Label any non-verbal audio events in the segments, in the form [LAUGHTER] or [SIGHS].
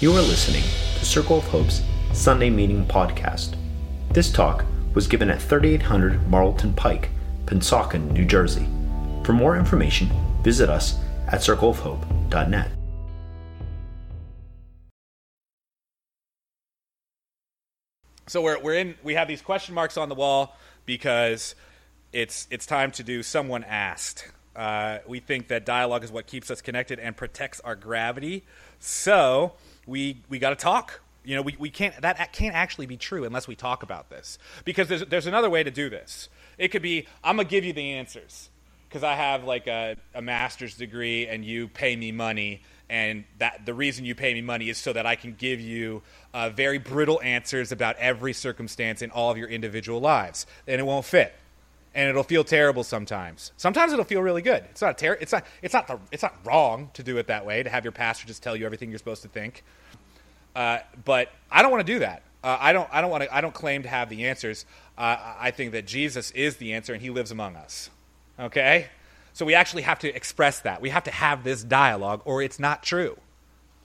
You are listening to Circle of Hope's Sunday Meeting Podcast. This talk was given at 3800 Marlton Pike, Pennsauken, New Jersey. For more information, visit us at circleofhope.net. So we're, we're in, we have these question marks on the wall because it's, it's time to do someone asked. Uh, we think that dialogue is what keeps us connected and protects our gravity. So we, we got to talk. You know, we, we can't, that, can't actually be true unless we talk about this. Because there's, there's another way to do this. It could be, I'm to give you the answers because I have like a, a master's degree and you pay me money and that the reason you pay me money is so that I can give you uh, very brittle answers about every circumstance in all of your individual lives, and it won't fit, and it'll feel terrible sometimes. Sometimes it'll feel really good. It's not ter- It's not. It's not. The, it's not wrong to do it that way. To have your pastor just tell you everything you're supposed to think. Uh, but I don't want to do that. Uh, I don't. I don't want to. I don't claim to have the answers. Uh, I think that Jesus is the answer, and He lives among us. Okay. So we actually have to express that. We have to have this dialogue, or it's not true.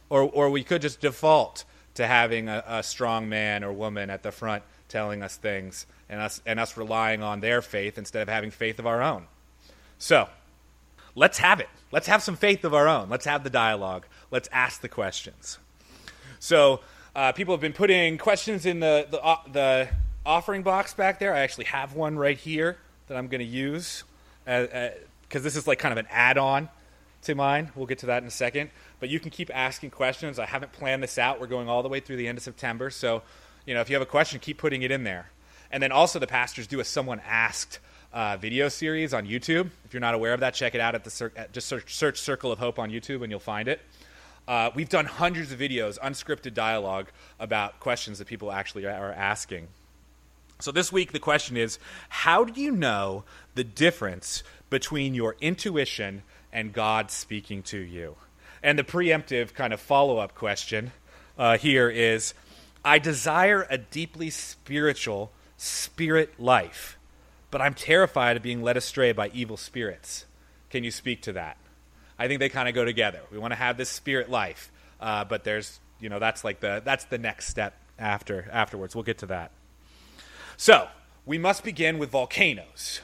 Or, or we could just default to having a, a strong man or woman at the front telling us things and us, and us relying on their faith instead of having faith of our own. So let's have it. Let's have some faith of our own. Let's have the dialogue. Let's ask the questions. So uh, people have been putting questions in the, the, uh, the offering box back there. I actually have one right here that I'm going to use. Uh, uh, because this is like kind of an add-on to mine. We'll get to that in a second. But you can keep asking questions. I haven't planned this out. We're going all the way through the end of September. So, you know, if you have a question, keep putting it in there. And then also the pastors do a someone asked uh, video series on YouTube. If you're not aware of that, check it out at the cir- at just search, search Circle of Hope on YouTube and you'll find it. Uh, we've done hundreds of videos, unscripted dialogue about questions that people actually are asking. So this week the question is, how do you know the difference between your intuition and God speaking to you? And the preemptive kind of follow up question uh, here is I desire a deeply spiritual spirit life, but I'm terrified of being led astray by evil spirits. Can you speak to that? I think they kind of go together. We want to have this spirit life, uh, but there's, you know, that's like the that's the next step after afterwards. We'll get to that. So we must begin with volcanoes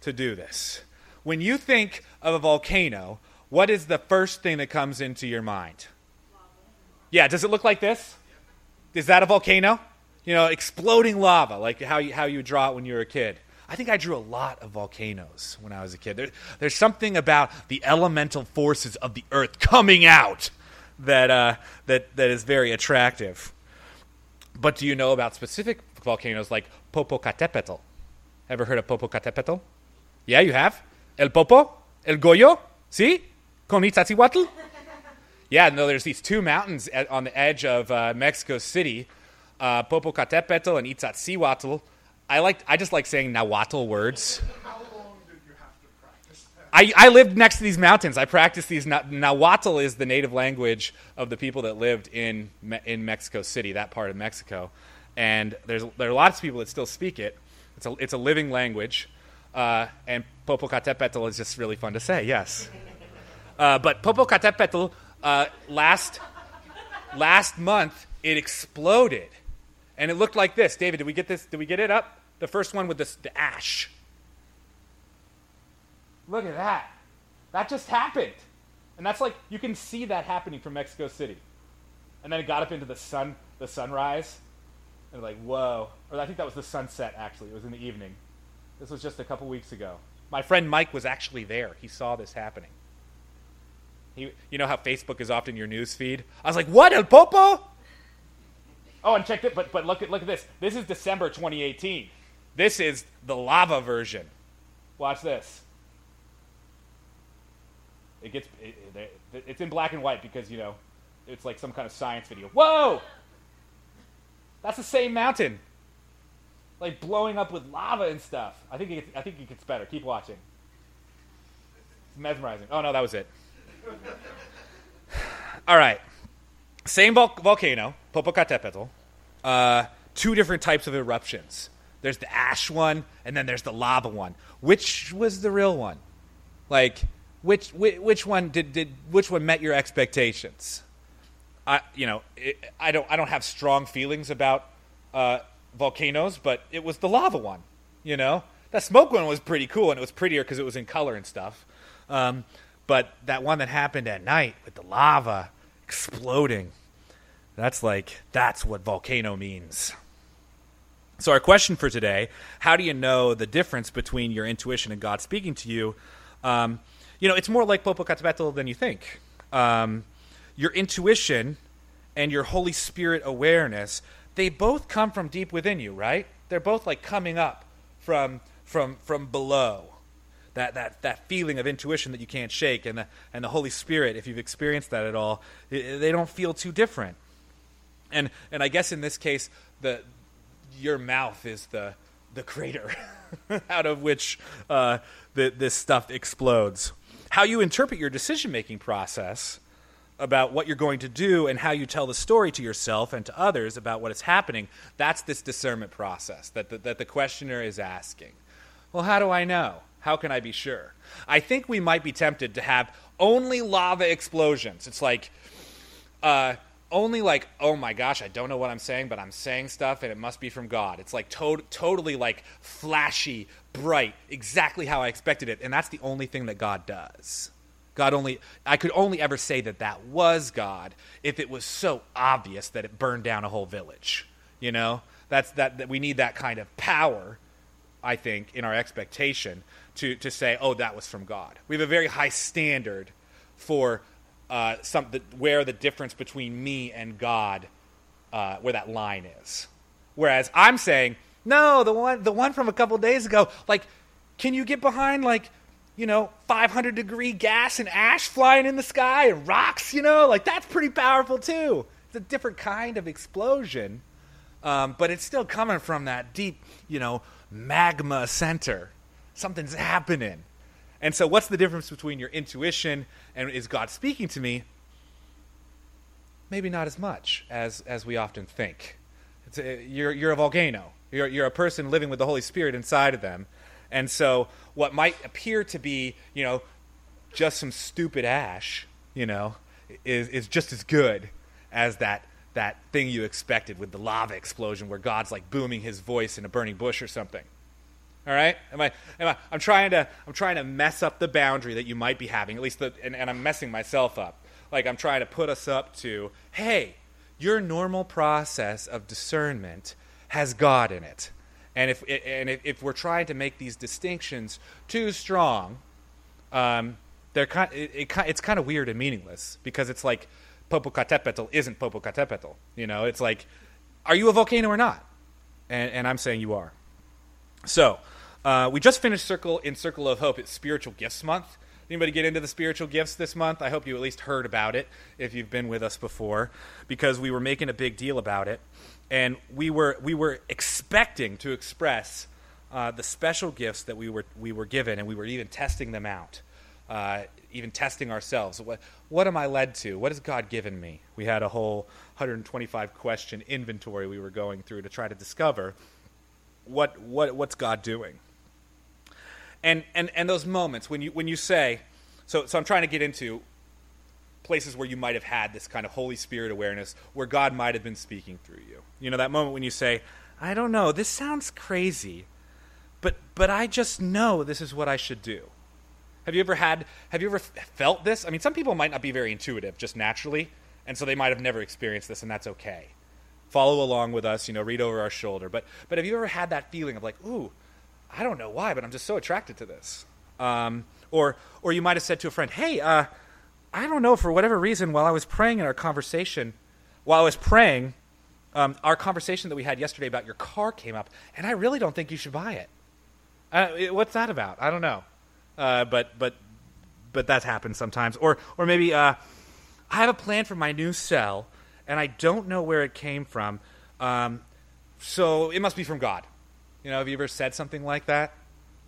to do this when you think of a volcano, what is the first thing that comes into your mind? Yeah, does it look like this? Is that a volcano? You know, exploding lava, like how you, how you draw it when you were a kid. I think I drew a lot of volcanoes when I was a kid. There, there's something about the elemental forces of the earth coming out that, uh, that, that is very attractive. But do you know about specific volcanoes like Popocatépetl? Ever heard of Popocatépetl? Yeah, you have? El Popo? El Goyo? See? Con Iztaccíhuatl? [LAUGHS] yeah, no, there's these two mountains at, on the edge of uh, Mexico City, uh, Popocatépetl and Iztaccíhuatl. I like, I just like saying Nahuatl words. I, I lived next to these mountains. I practiced these. Nahuatl is the native language of the people that lived in in Mexico City, that part of Mexico, and there's there are lots of people that still speak it. It's a it's a living language. Uh, and Popocatépetl is just really fun to say, yes. [LAUGHS] Uh, but Popocatépetl, uh, last, last month, it exploded. And it looked like this. David, did we get this? Did we get it up? The first one with the ash. Look at that. That just happened. And that's like, you can see that happening from Mexico City. And then it got up into the sun, the sunrise. And like, whoa. Or I think that was the sunset, actually. It was in the evening. This was just a couple weeks ago. My friend Mike was actually there. He saw this happening. He, you know how Facebook is often your news feed? I was like, what, El Popo? Oh, and check it, but, but look, at, look at this. This is December 2018. This is the lava version. Watch this. It gets, it, it, it's in black and white because, you know, it's like some kind of science video. Whoa! That's the same mountain like blowing up with lava and stuff. I think it gets, I think it gets better. Keep watching. It's mesmerizing. Oh no, that was it. [SIGHS] All right, same vol- volcano, Popocatépetl. Uh, two different types of eruptions. There's the ash one, and then there's the lava one. Which was the real one? Like, which which, which one did, did which one met your expectations? I you know it, I don't I don't have strong feelings about uh, volcanoes, but it was the lava one. You know, that smoke one was pretty cool, and it was prettier because it was in color and stuff. Um, but that one that happened at night with the lava exploding, that's like that's what volcano means. So our question for today: How do you know the difference between your intuition and God speaking to you? Um, you know, it's more like Popocatépetl than you think. Um, your intuition and your Holy Spirit awareness, they both come from deep within you, right? They're both like coming up from from from below. That, that, that feeling of intuition that you can't shake and the, and the Holy Spirit, if you've experienced that at all, they don't feel too different. And, and I guess in this case, the, your mouth is the, the crater [LAUGHS] out of which uh, the, this stuff explodes. How you interpret your decision making process about what you're going to do and how you tell the story to yourself and to others about what is happening, that's this discernment process that the, that the questioner is asking. Well, how do I know? How can I be sure? I think we might be tempted to have only lava explosions. It's like, uh, only like, oh my gosh, I don't know what I'm saying, but I'm saying stuff and it must be from God. It's like to- totally like flashy, bright, exactly how I expected it. And that's the only thing that God does. God only, I could only ever say that that was God if it was so obvious that it burned down a whole village. You know, that's that, that we need that kind of power, I think, in our expectation to, to say, oh, that was from God. We have a very high standard for uh, some, the, where the difference between me and God, uh, where that line is. Whereas I'm saying, no, the one, the one from a couple days ago, like, can you get behind, like, you know, 500 degree gas and ash flying in the sky and rocks, you know, like that's pretty powerful too. It's a different kind of explosion, um, but it's still coming from that deep, you know, magma center. Something's happening. And so, what's the difference between your intuition and is God speaking to me? Maybe not as much as, as we often think. A, uh, you're, you're a volcano. You're, you're a person living with the Holy Spirit inside of them. And so, what might appear to be, you know, just some stupid ash, you know, is, is just as good as that, that thing you expected with the lava explosion where God's like booming his voice in a burning bush or something. All right? Am I, am I, I'm, trying to, I'm trying to mess up the boundary that you might be having, at least, the, and, and I'm messing myself up. Like, I'm trying to put us up to, hey, your normal process of discernment has God in it. And if and if we're trying to make these distinctions too strong, um, they're kind, it, it, it's kind of weird and meaningless because it's like Popocatépetl isn't Popocatépetl. You know, it's like, are you a volcano or not? And, and I'm saying you are. So, uh, we just finished Circle in Circle of Hope. It's Spiritual Gifts Month. Anybody get into the spiritual gifts this month? I hope you at least heard about it if you've been with us before, because we were making a big deal about it and we were we were expecting to express uh, the special gifts that we were we were given, and we were even testing them out, uh, even testing ourselves. What what am I led to? What has God given me? We had a whole 125 question inventory we were going through to try to discover what what what's God doing. And and and those moments when you when you say, so so I'm trying to get into places where you might have had this kind of Holy Spirit awareness, where God might have been speaking through you. You know, that moment when you say, I don't know, this sounds crazy, but, but I just know this is what I should do. Have you ever had, have you ever felt this? I mean, some people might not be very intuitive just naturally, and so they might have never experienced this, and that's okay. Follow along with us, you know, read over our shoulder. But, but have you ever had that feeling of like, ooh, I don't know why, but I'm just so attracted to this? Um, or, or you might have said to a friend, hey, uh, I don't know, for whatever reason, while I was praying in our conversation, while I was praying, um, our conversation that we had yesterday about your car came up, and I really don't think you should buy it. Uh, what's that about? I don't know. Uh, but but but that's happened sometimes. Or or maybe uh, I have a plan for my new cell, and I don't know where it came from. Um, so it must be from God. You know, have you ever said something like that?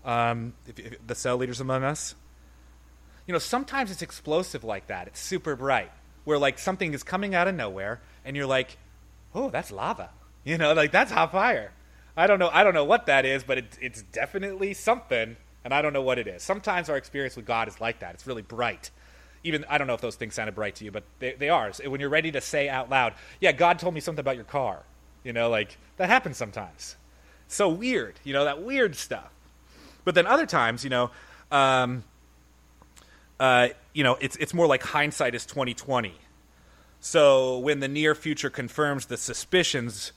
Um, if, if the cell leaders among us you know, sometimes it's explosive like that. It's super bright, where like something is coming out of nowhere, and you're like, oh, that's lava. You know, like that's hot fire. I don't know. I don't know what that is, but it, it's definitely something, and I don't know what it is. Sometimes our experience with God is like that. It's really bright. Even I don't know if those things sounded bright to you, but they, they are. So when you're ready to say out loud, "Yeah, God told me something about your car," you know, like that happens sometimes. So weird, you know, that weird stuff. But then other times, you know, um, uh, you know, it's it's more like hindsight is twenty twenty. So when the near future confirms the suspicions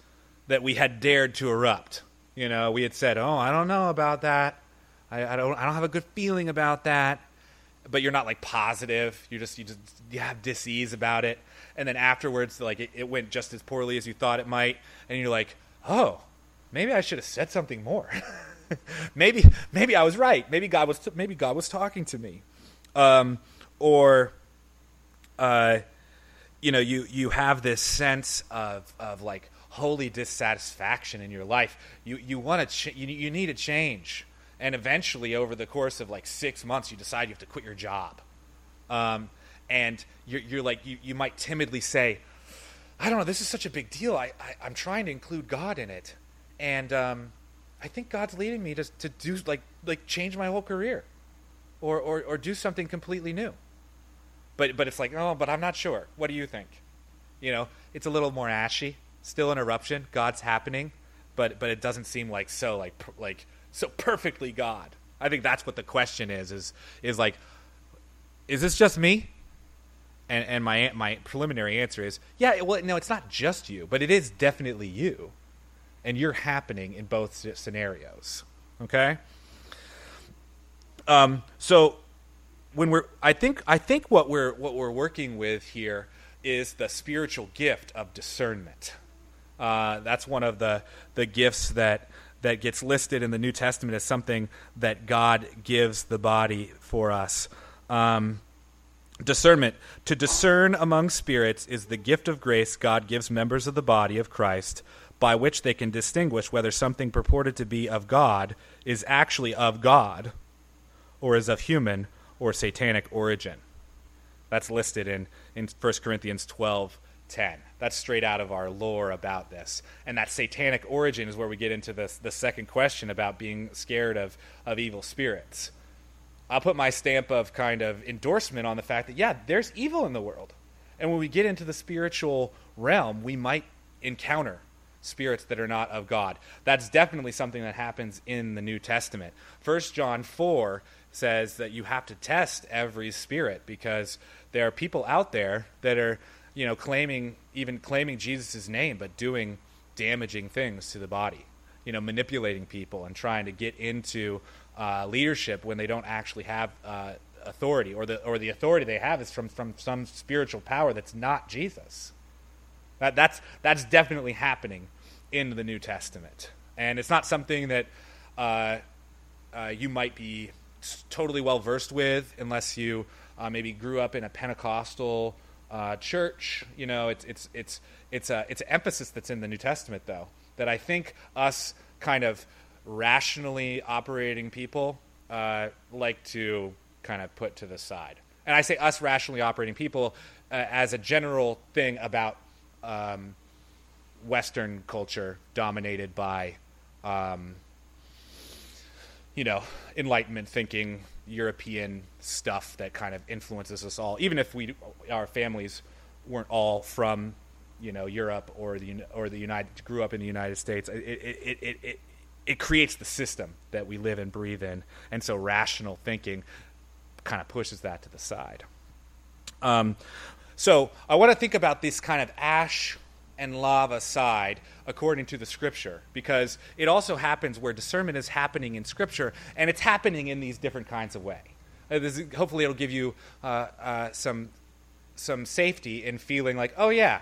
that we had dared to erupt, you know, we had said, "Oh, I don't know about that. I, I don't. I don't have a good feeling about that." But you're not like positive. You just you just you have disease about it, and then afterwards, like it, it went just as poorly as you thought it might, and you're like, "Oh, maybe I should have said something more." [LAUGHS] maybe maybe I was right. Maybe God was t- maybe God was talking to me, um, or uh, you know you you have this sense of of like holy dissatisfaction in your life. You you want to ch- you you need a change, and eventually over the course of like six months, you decide you have to quit your job, um, and you're, you're like you you might timidly say. I don't know. This is such a big deal. I, I am trying to include God in it, and um, I think God's leading me to to do like like change my whole career, or or or do something completely new. But but it's like oh, but I'm not sure. What do you think? You know, it's a little more ashy. Still an eruption. God's happening, but but it doesn't seem like so like like so perfectly God. I think that's what the question is. Is is like, is this just me? And and my my preliminary answer is yeah. Well, no, it's not just you, but it is definitely you and you're happening in both scenarios. Okay. Um, so when we're, I think, I think what we're what we're working with here is the spiritual gift of discernment. Uh, that's one of the the gifts that that gets listed in the New Testament as something that God gives the body for us. Um, discernment to discern among spirits is the gift of grace God gives members of the body of Christ by which they can distinguish whether something purported to be of God is actually of God or is of human or satanic origin. That's listed in, in 1 Corinthians 12 10. That's straight out of our lore about this. And that satanic origin is where we get into this, the second question about being scared of, of evil spirits. I'll put my stamp of kind of endorsement on the fact that, yeah, there's evil in the world. And when we get into the spiritual realm, we might encounter spirits that are not of God. That's definitely something that happens in the New Testament. First John 4 says that you have to test every spirit because there are people out there that are, you know, claiming even claiming Jesus' name but doing damaging things to the body. You know, manipulating people and trying to get into uh, leadership when they don't actually have uh, authority, or the or the authority they have is from from some spiritual power that's not Jesus. That, that's, that's definitely happening in the New Testament. And it's not something that uh, uh, you might be totally well versed with unless you uh, maybe grew up in a Pentecostal uh, church. You know, it's, it's, it's, it's, a, it's an emphasis that's in the New Testament, though, that I think us kind of rationally operating people uh, like to kind of put to the side. And I say us rationally operating people uh, as a general thing about um, Western culture dominated by, um, you know, Enlightenment thinking, European stuff that kind of influences us all. Even if we, our families, weren't all from, you know, Europe or the or the United, grew up in the United States. It it it it, it creates the system that we live and breathe in, and so rational thinking kind of pushes that to the side. Um, so I want to think about this kind of ash and lava side according to the scripture because it also happens where discernment is happening in scripture and it's happening in these different kinds of way. Uh, this, hopefully, it'll give you uh, uh, some some safety in feeling like, oh yeah,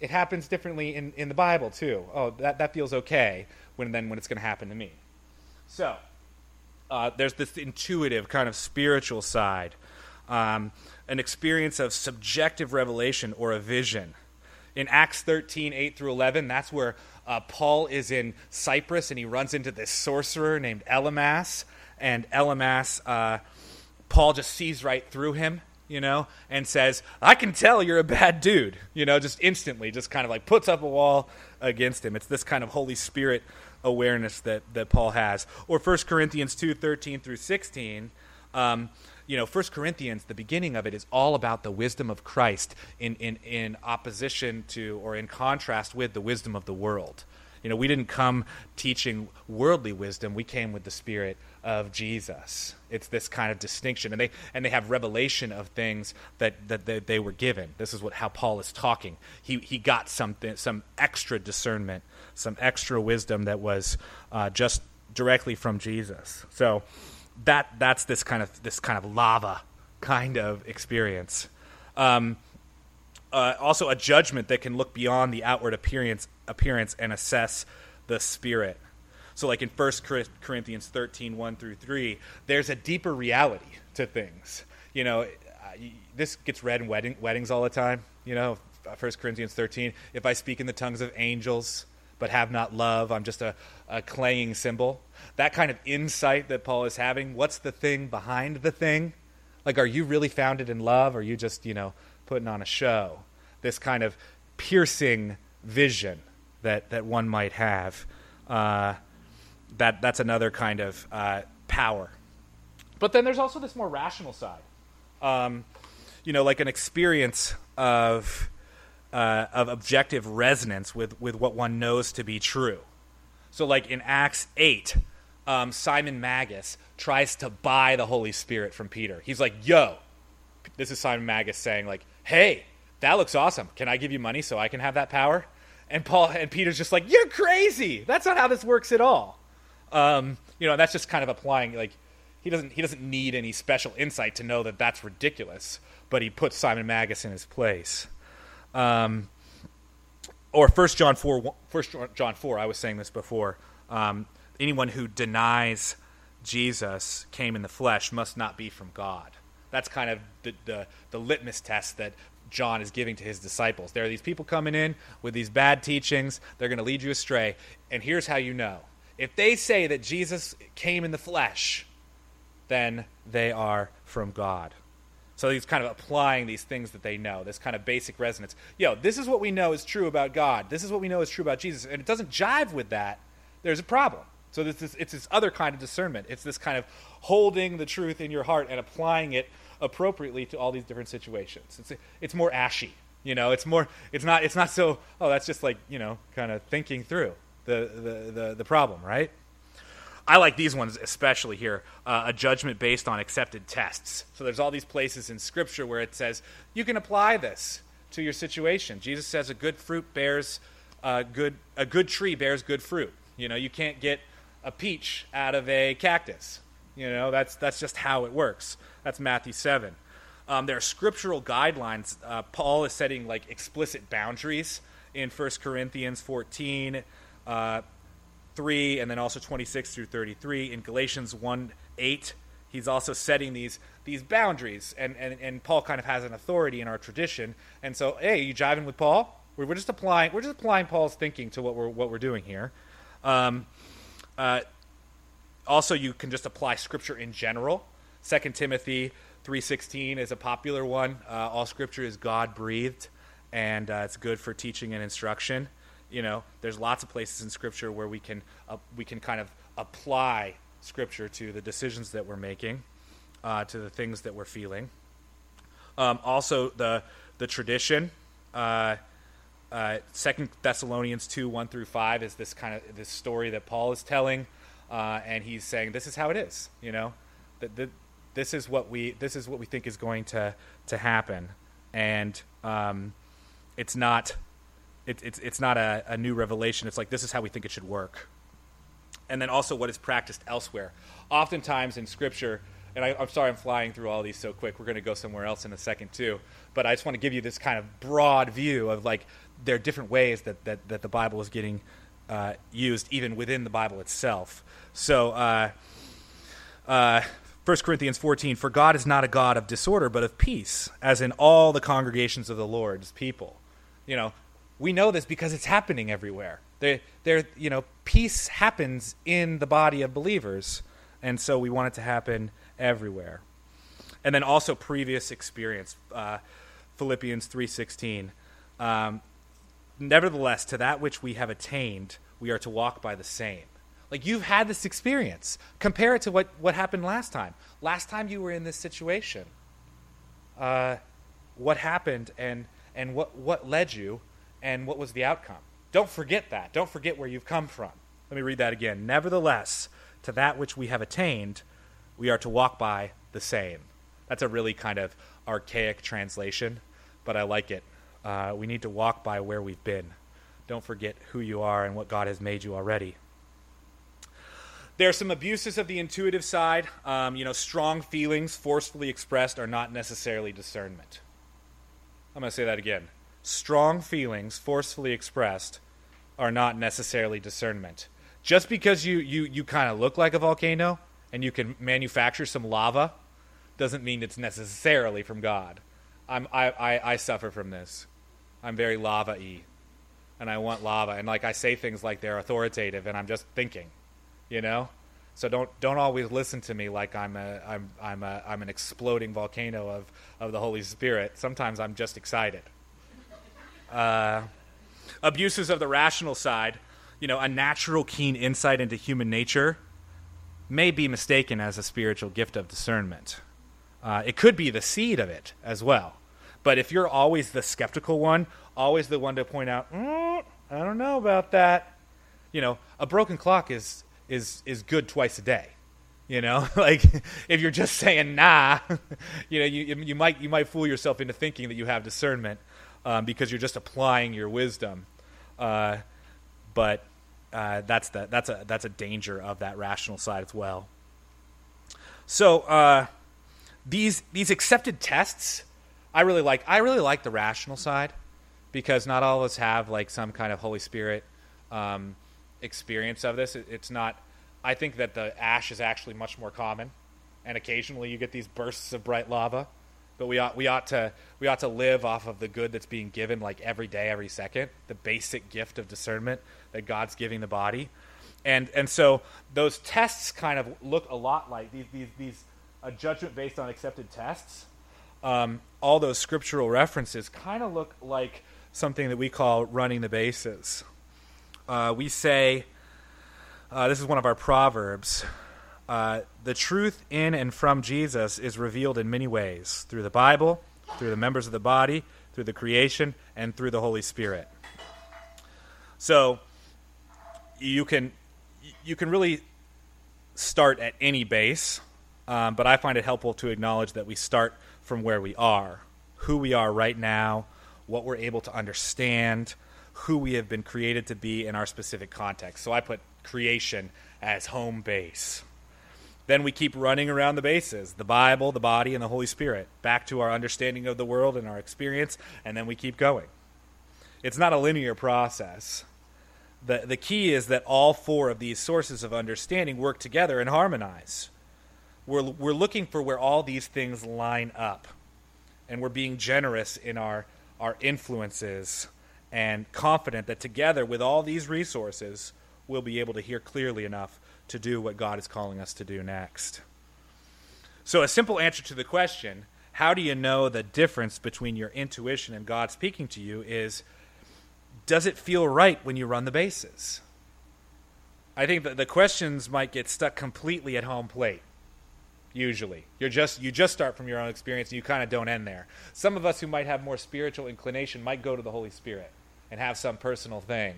it happens differently in, in the Bible too. Oh, that that feels okay when then when it's going to happen to me. So uh, there's this intuitive kind of spiritual side. Um, an experience of subjective revelation or a vision. In Acts 13, 8 through 11, that's where uh, Paul is in Cyprus and he runs into this sorcerer named Elymas. And Elymas, uh, Paul just sees right through him, you know, and says, I can tell you're a bad dude, you know, just instantly, just kind of like puts up a wall against him. It's this kind of Holy Spirit awareness that, that Paul has. Or 1 Corinthians 2, 13 through 16. Um, you know, First Corinthians, the beginning of it is all about the wisdom of Christ in, in, in opposition to or in contrast with the wisdom of the world. You know, we didn't come teaching worldly wisdom. We came with the spirit of Jesus. It's this kind of distinction, and they and they have revelation of things that that they, they were given. This is what how Paul is talking. He he got something, some extra discernment, some extra wisdom that was uh, just directly from Jesus. So that that's this kind of this kind of lava kind of experience. Um, uh, also, a judgment that can look beyond the outward appearance appearance and assess the spirit. So, like in 1 Corinthians 13, 1 through 3, there's a deeper reality to things. You know, this gets read in wedding, weddings all the time. You know, 1 Corinthians 13, if I speak in the tongues of angels but have not love, I'm just a, a clanging cymbal. That kind of insight that Paul is having, what's the thing behind the thing? Like, are you really founded in love, or are you just, you know, putting on a show? This kind of piercing vision that, that one might have. Uh, that, that's another kind of uh, power. But then there's also this more rational side. Um, you know, like an experience of uh, of objective resonance with, with what one knows to be true. So, like in Acts 8, um, Simon Magus tries to buy the Holy Spirit from Peter. He's like, yo, this is Simon Magus saying, like, hey, that looks awesome. Can I give you money so I can have that power? And Paul and Peter's just like, you're crazy. That's not how this works at all. Um, you know, that's just kind of applying like he doesn't he doesn't need any special insight to know that that's ridiculous. But he puts Simon Magus in his place. Um, or First John four, First John four. I was saying this before. Um, anyone who denies Jesus came in the flesh must not be from God. That's kind of the, the, the litmus test that John is giving to his disciples. There are these people coming in with these bad teachings. They're going to lead you astray. And here's how you know if they say that Jesus came in the flesh, then they are from God. So he's kind of applying these things that they know, this kind of basic resonance. Yo, this is what we know is true about God. This is what we know is true about Jesus. And it doesn't jive with that. There's a problem. So this is, it's this other kind of discernment. It's this kind of holding the truth in your heart and applying it appropriately to all these different situations. It's, it's more ashy. You know, it's more, it's not, it's not so, oh, that's just like, you know, kind of thinking through the, the, the, the problem, right? I like these ones especially here uh, a judgment based on accepted tests. So there's all these places in Scripture where it says you can apply this to your situation. Jesus says a good fruit bears uh, good a good tree bears good fruit. You know, you can't get a peach out of a cactus. You know, that's that's just how it works. That's Matthew seven. Um, there are scriptural guidelines. Uh, Paul is setting like explicit boundaries in 1 Corinthians 14. Uh, 3 and then also 26 through 33 in galatians 1 8 he's also setting these these boundaries and, and, and paul kind of has an authority in our tradition. And so hey you jiving with paul? We're, we're just applying we're just applying paul's thinking to what we're what we're doing here. Um, uh, also you can just apply scripture in general. 2 timothy 3.16 is a popular one. Uh, all scripture is god breathed and uh, it's good for teaching and instruction you know, there's lots of places in Scripture where we can uh, we can kind of apply Scripture to the decisions that we're making, uh, to the things that we're feeling. Um, also, the the tradition. Uh, uh, Second Thessalonians two one through five is this kind of this story that Paul is telling, uh, and he's saying this is how it is. You know, that this is what we this is what we think is going to to happen, and um, it's not it, it's it's not a, a new revelation. It's like this is how we think it should work. And then also what is practiced elsewhere. Oftentimes in Scripture, and I, am sorry I'm flying through all these so quick. We're going to go somewhere else in a second too. But I just want to give you this kind of broad view of like there are different ways that that, that the Bible is getting uh, used even within the Bible itself. So. Uh, uh, 1 Corinthians 14, for God is not a God of disorder, but of peace, as in all the congregations of the Lord's people. You know, we know this because it's happening everywhere. There, you know, peace happens in the body of believers, and so we want it to happen everywhere. And then also previous experience, uh, Philippians three sixteen. Um, Nevertheless, to that which we have attained, we are to walk by the same. Like you've had this experience. Compare it to what, what happened last time. Last time you were in this situation. Uh, what happened and, and what, what led you and what was the outcome? Don't forget that. Don't forget where you've come from. Let me read that again. Nevertheless, to that which we have attained, we are to walk by the same. That's a really kind of archaic translation, but I like it. Uh, we need to walk by where we've been. Don't forget who you are and what God has made you already. There are some abuses of the intuitive side. Um, you know, strong feelings forcefully expressed are not necessarily discernment. I'm going to say that again. Strong feelings forcefully expressed are not necessarily discernment. Just because you, you, you kind of look like a volcano and you can manufacture some lava doesn't mean it's necessarily from God. I'm, I, I, I suffer from this. I'm very lava y. And I want lava. And like I say things like they're authoritative and I'm just thinking, you know? So don't don't always listen to me like I'm a I'm I'm a I'm an exploding volcano of, of the Holy Spirit. Sometimes I'm just excited. Uh, abuses of the rational side, you know, a natural keen insight into human nature may be mistaken as a spiritual gift of discernment. Uh, it could be the seed of it as well. But if you're always the skeptical one, always the one to point out, mm, I don't know about that. You know, a broken clock is is is good twice a day. You know, [LAUGHS] like if you're just saying nah, [LAUGHS] you know, you you might you might fool yourself into thinking that you have discernment um, because you're just applying your wisdom. Uh, but uh, that's the that's a that's a danger of that rational side as well. So uh, these these accepted tests, I really like. I really like the rational side because not all of us have like some kind of Holy Spirit um, experience of this. It, it's not. I think that the ash is actually much more common, and occasionally you get these bursts of bright lava. But we ought we ought to we ought to live off of the good that's being given like every day, every second. The basic gift of discernment that God's giving the body, and and so those tests kind of look a lot like these these these a judgment based on accepted tests. Um, all those scriptural references kind of look like something that we call running the bases. Uh, we say, uh, this is one of our proverbs. Uh, the truth in and from Jesus is revealed in many ways through the Bible, through the members of the body, through the creation, and through the Holy Spirit. So you can you can really start at any base um, but I find it helpful to acknowledge that we start from where we are, who we are right now, what we're able to understand, who we have been created to be in our specific context. So I put creation as home base. Then we keep running around the bases the Bible, the body, and the Holy Spirit, back to our understanding of the world and our experience, and then we keep going. It's not a linear process. The, the key is that all four of these sources of understanding work together and harmonize we're, we're looking for where all these things line up. And we're being generous in our, our influences and confident that together with all these resources, we'll be able to hear clearly enough to do what God is calling us to do next. So, a simple answer to the question, how do you know the difference between your intuition and God speaking to you, is does it feel right when you run the bases? I think that the questions might get stuck completely at home plate usually you're just you just start from your own experience and you kind of don't end there some of us who might have more spiritual inclination might go to the holy spirit and have some personal thing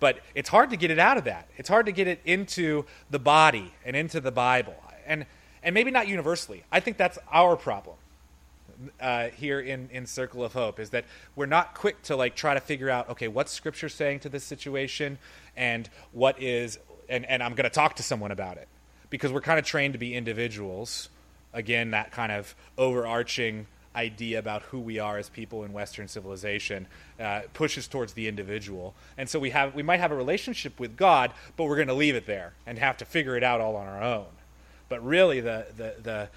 but it's hard to get it out of that. It's hard to get it into the body and into the bible. And and maybe not universally. I think that's our problem uh, here in, in circle of hope is that we're not quick to like try to figure out okay what's scripture saying to this situation and what is and, and i'm going to talk to someone about it. Because we're kind of trained to be individuals. Again, that kind of overarching idea about who we are as people in Western civilization uh, pushes towards the individual, and so we have we might have a relationship with God, but we're going to leave it there and have to figure it out all on our own. But really, the the the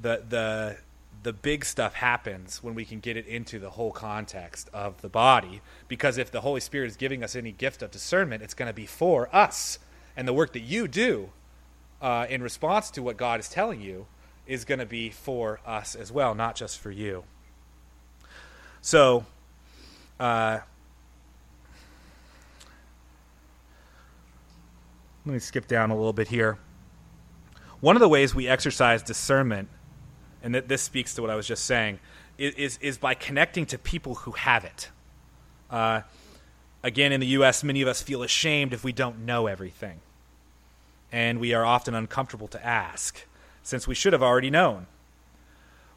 the the the big stuff happens when we can get it into the whole context of the body. Because if the Holy Spirit is giving us any gift of discernment, it's going to be for us. And the work that you do uh, in response to what God is telling you is going to be for us as well, not just for you. So, uh, let me skip down a little bit here. One of the ways we exercise discernment, and that this speaks to what I was just saying, is, is, by connecting to people who have it. Uh, again, in the U.S., many of us feel ashamed if we don't know everything. And we are often uncomfortable to ask, since we should have already known.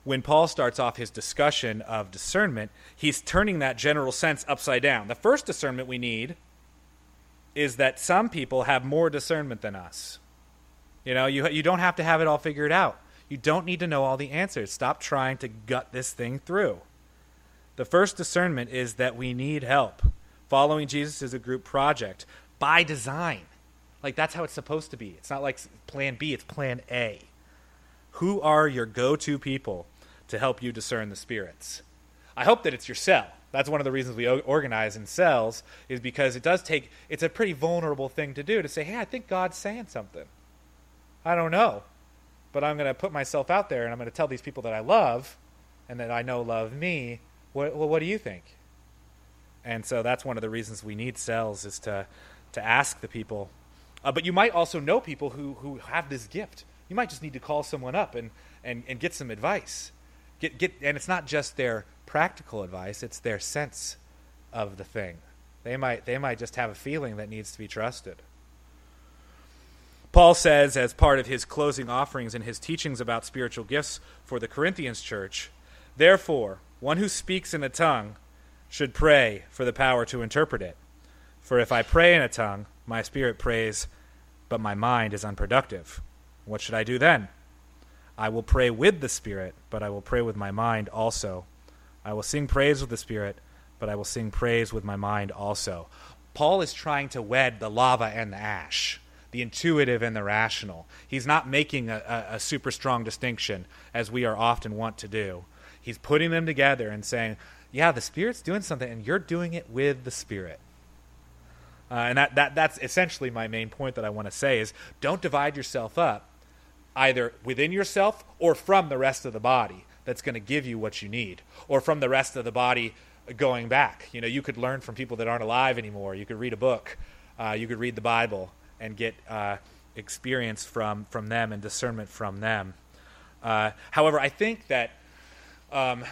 When Paul starts off his discussion of discernment, he's turning that general sense upside down. The first discernment we need is that some people have more discernment than us. You know, you, you don't have to have it all figured out. You don't need to know all the answers. Stop trying to gut this thing through. The first discernment is that we need help. Following Jesus is a group project by design. Like that's how it's supposed to be. It's not like plan B, it's plan A. Who are your go to people to help you discern the spirits? I hope that it's your cell. That's one of the reasons we organize in cells, is because it does take, it's a pretty vulnerable thing to do to say, hey, I think God's saying something. I don't know. But I'm going to put myself out there and I'm going to tell these people that I love and that I know love me. What, well, what do you think? And so that's one of the reasons we need cells is to, to ask the people. Uh, but you might also know people who, who have this gift. You might just need to call someone up and, and, and get some advice. Get, get, and it's not just their practical advice, it's their sense of the thing. They might, they might just have a feeling that needs to be trusted. Paul says, as part of his closing offerings and his teachings about spiritual gifts for the Corinthians church, Therefore, one who speaks in a tongue should pray for the power to interpret it. For if I pray in a tongue, my spirit prays, but my mind is unproductive. What should I do then? I will pray with the Spirit, but I will pray with my mind also. I will sing praise with the Spirit, but I will sing praise with my mind also. Paul is trying to wed the lava and the ash the intuitive and the rational. He's not making a, a, a, super strong distinction as we are often wont to do. He's putting them together and saying, yeah, the Spirit's doing something, and you're doing it with the Spirit. Uh, and that, that, that's essentially my main point that I want to say is don't divide yourself up either within yourself or from the rest of the body that's going to give you what you need or from the rest of the body going back you know you could learn from people that aren't alive anymore you could read a book uh, you could read the bible and get uh, experience from from them and discernment from them. Uh, however, I think that um,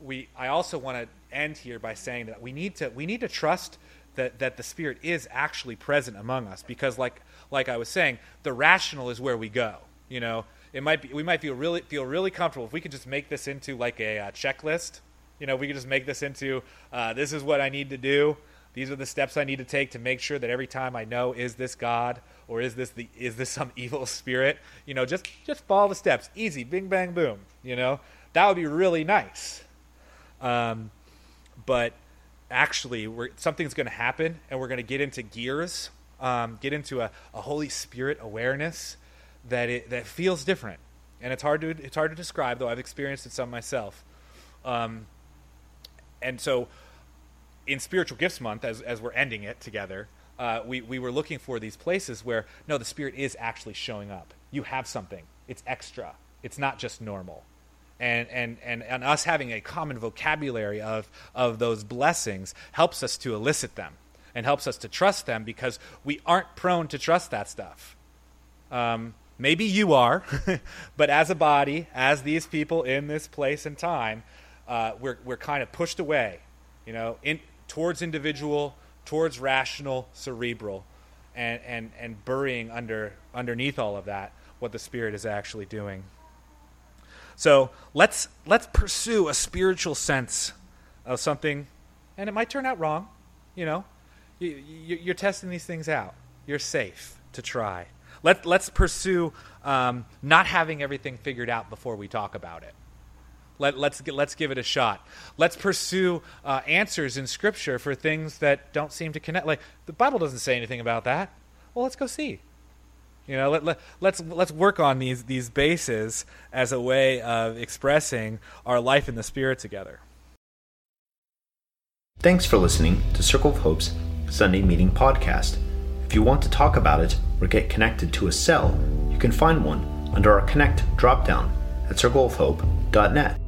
we. I also want to end here by saying that we need to we need to trust that that the Spirit is actually present among us because, like like I was saying, the rational is where we go. You know, it might be we might feel really feel really comfortable if we could just make this into like a uh, checklist. You know, we could just make this into uh, this is what I need to do. These are the steps I need to take to make sure that every time I know is this God or is this the is this some [LAUGHS] evil spirit? You know, just just follow the steps, easy, bing bang boom. You know, that would be really nice. Um, but actually, something's going to happen, and we're going to get into gears, um, get into a, a Holy Spirit awareness that it that feels different, and it's hard to it's hard to describe. Though I've experienced it some myself. Um, and so in Spiritual Gifts Month, as, as we're ending it together, uh, we, we were looking for these places where, no, the Spirit is actually showing up. You have something, it's extra, it's not just normal. And, and, and, and us having a common vocabulary of, of those blessings helps us to elicit them and helps us to trust them because we aren't prone to trust that stuff. Um, maybe you are, [LAUGHS] but as a body, as these people in this place and time, uh, we're, we're kind of pushed away. You know, in, towards individual, towards rational, cerebral, and, and, and burying under, underneath all of that what the Spirit is actually doing. So let's, let's pursue a spiritual sense of something, and it might turn out wrong. You know, you, you, you're testing these things out. You're safe to try. Let, let's pursue um, not having everything figured out before we talk about it. Let, let's, let's give it a shot. Let's pursue uh, answers in Scripture for things that don't seem to connect. Like, the Bible doesn't say anything about that. Well, let's go see. You know, let, let, let's, let's work on these, these bases as a way of expressing our life in the Spirit together. Thanks for listening to Circle of Hope's Sunday Meeting Podcast. If you want to talk about it or get connected to a cell, you can find one under our Connect dropdown at circleofhope.net.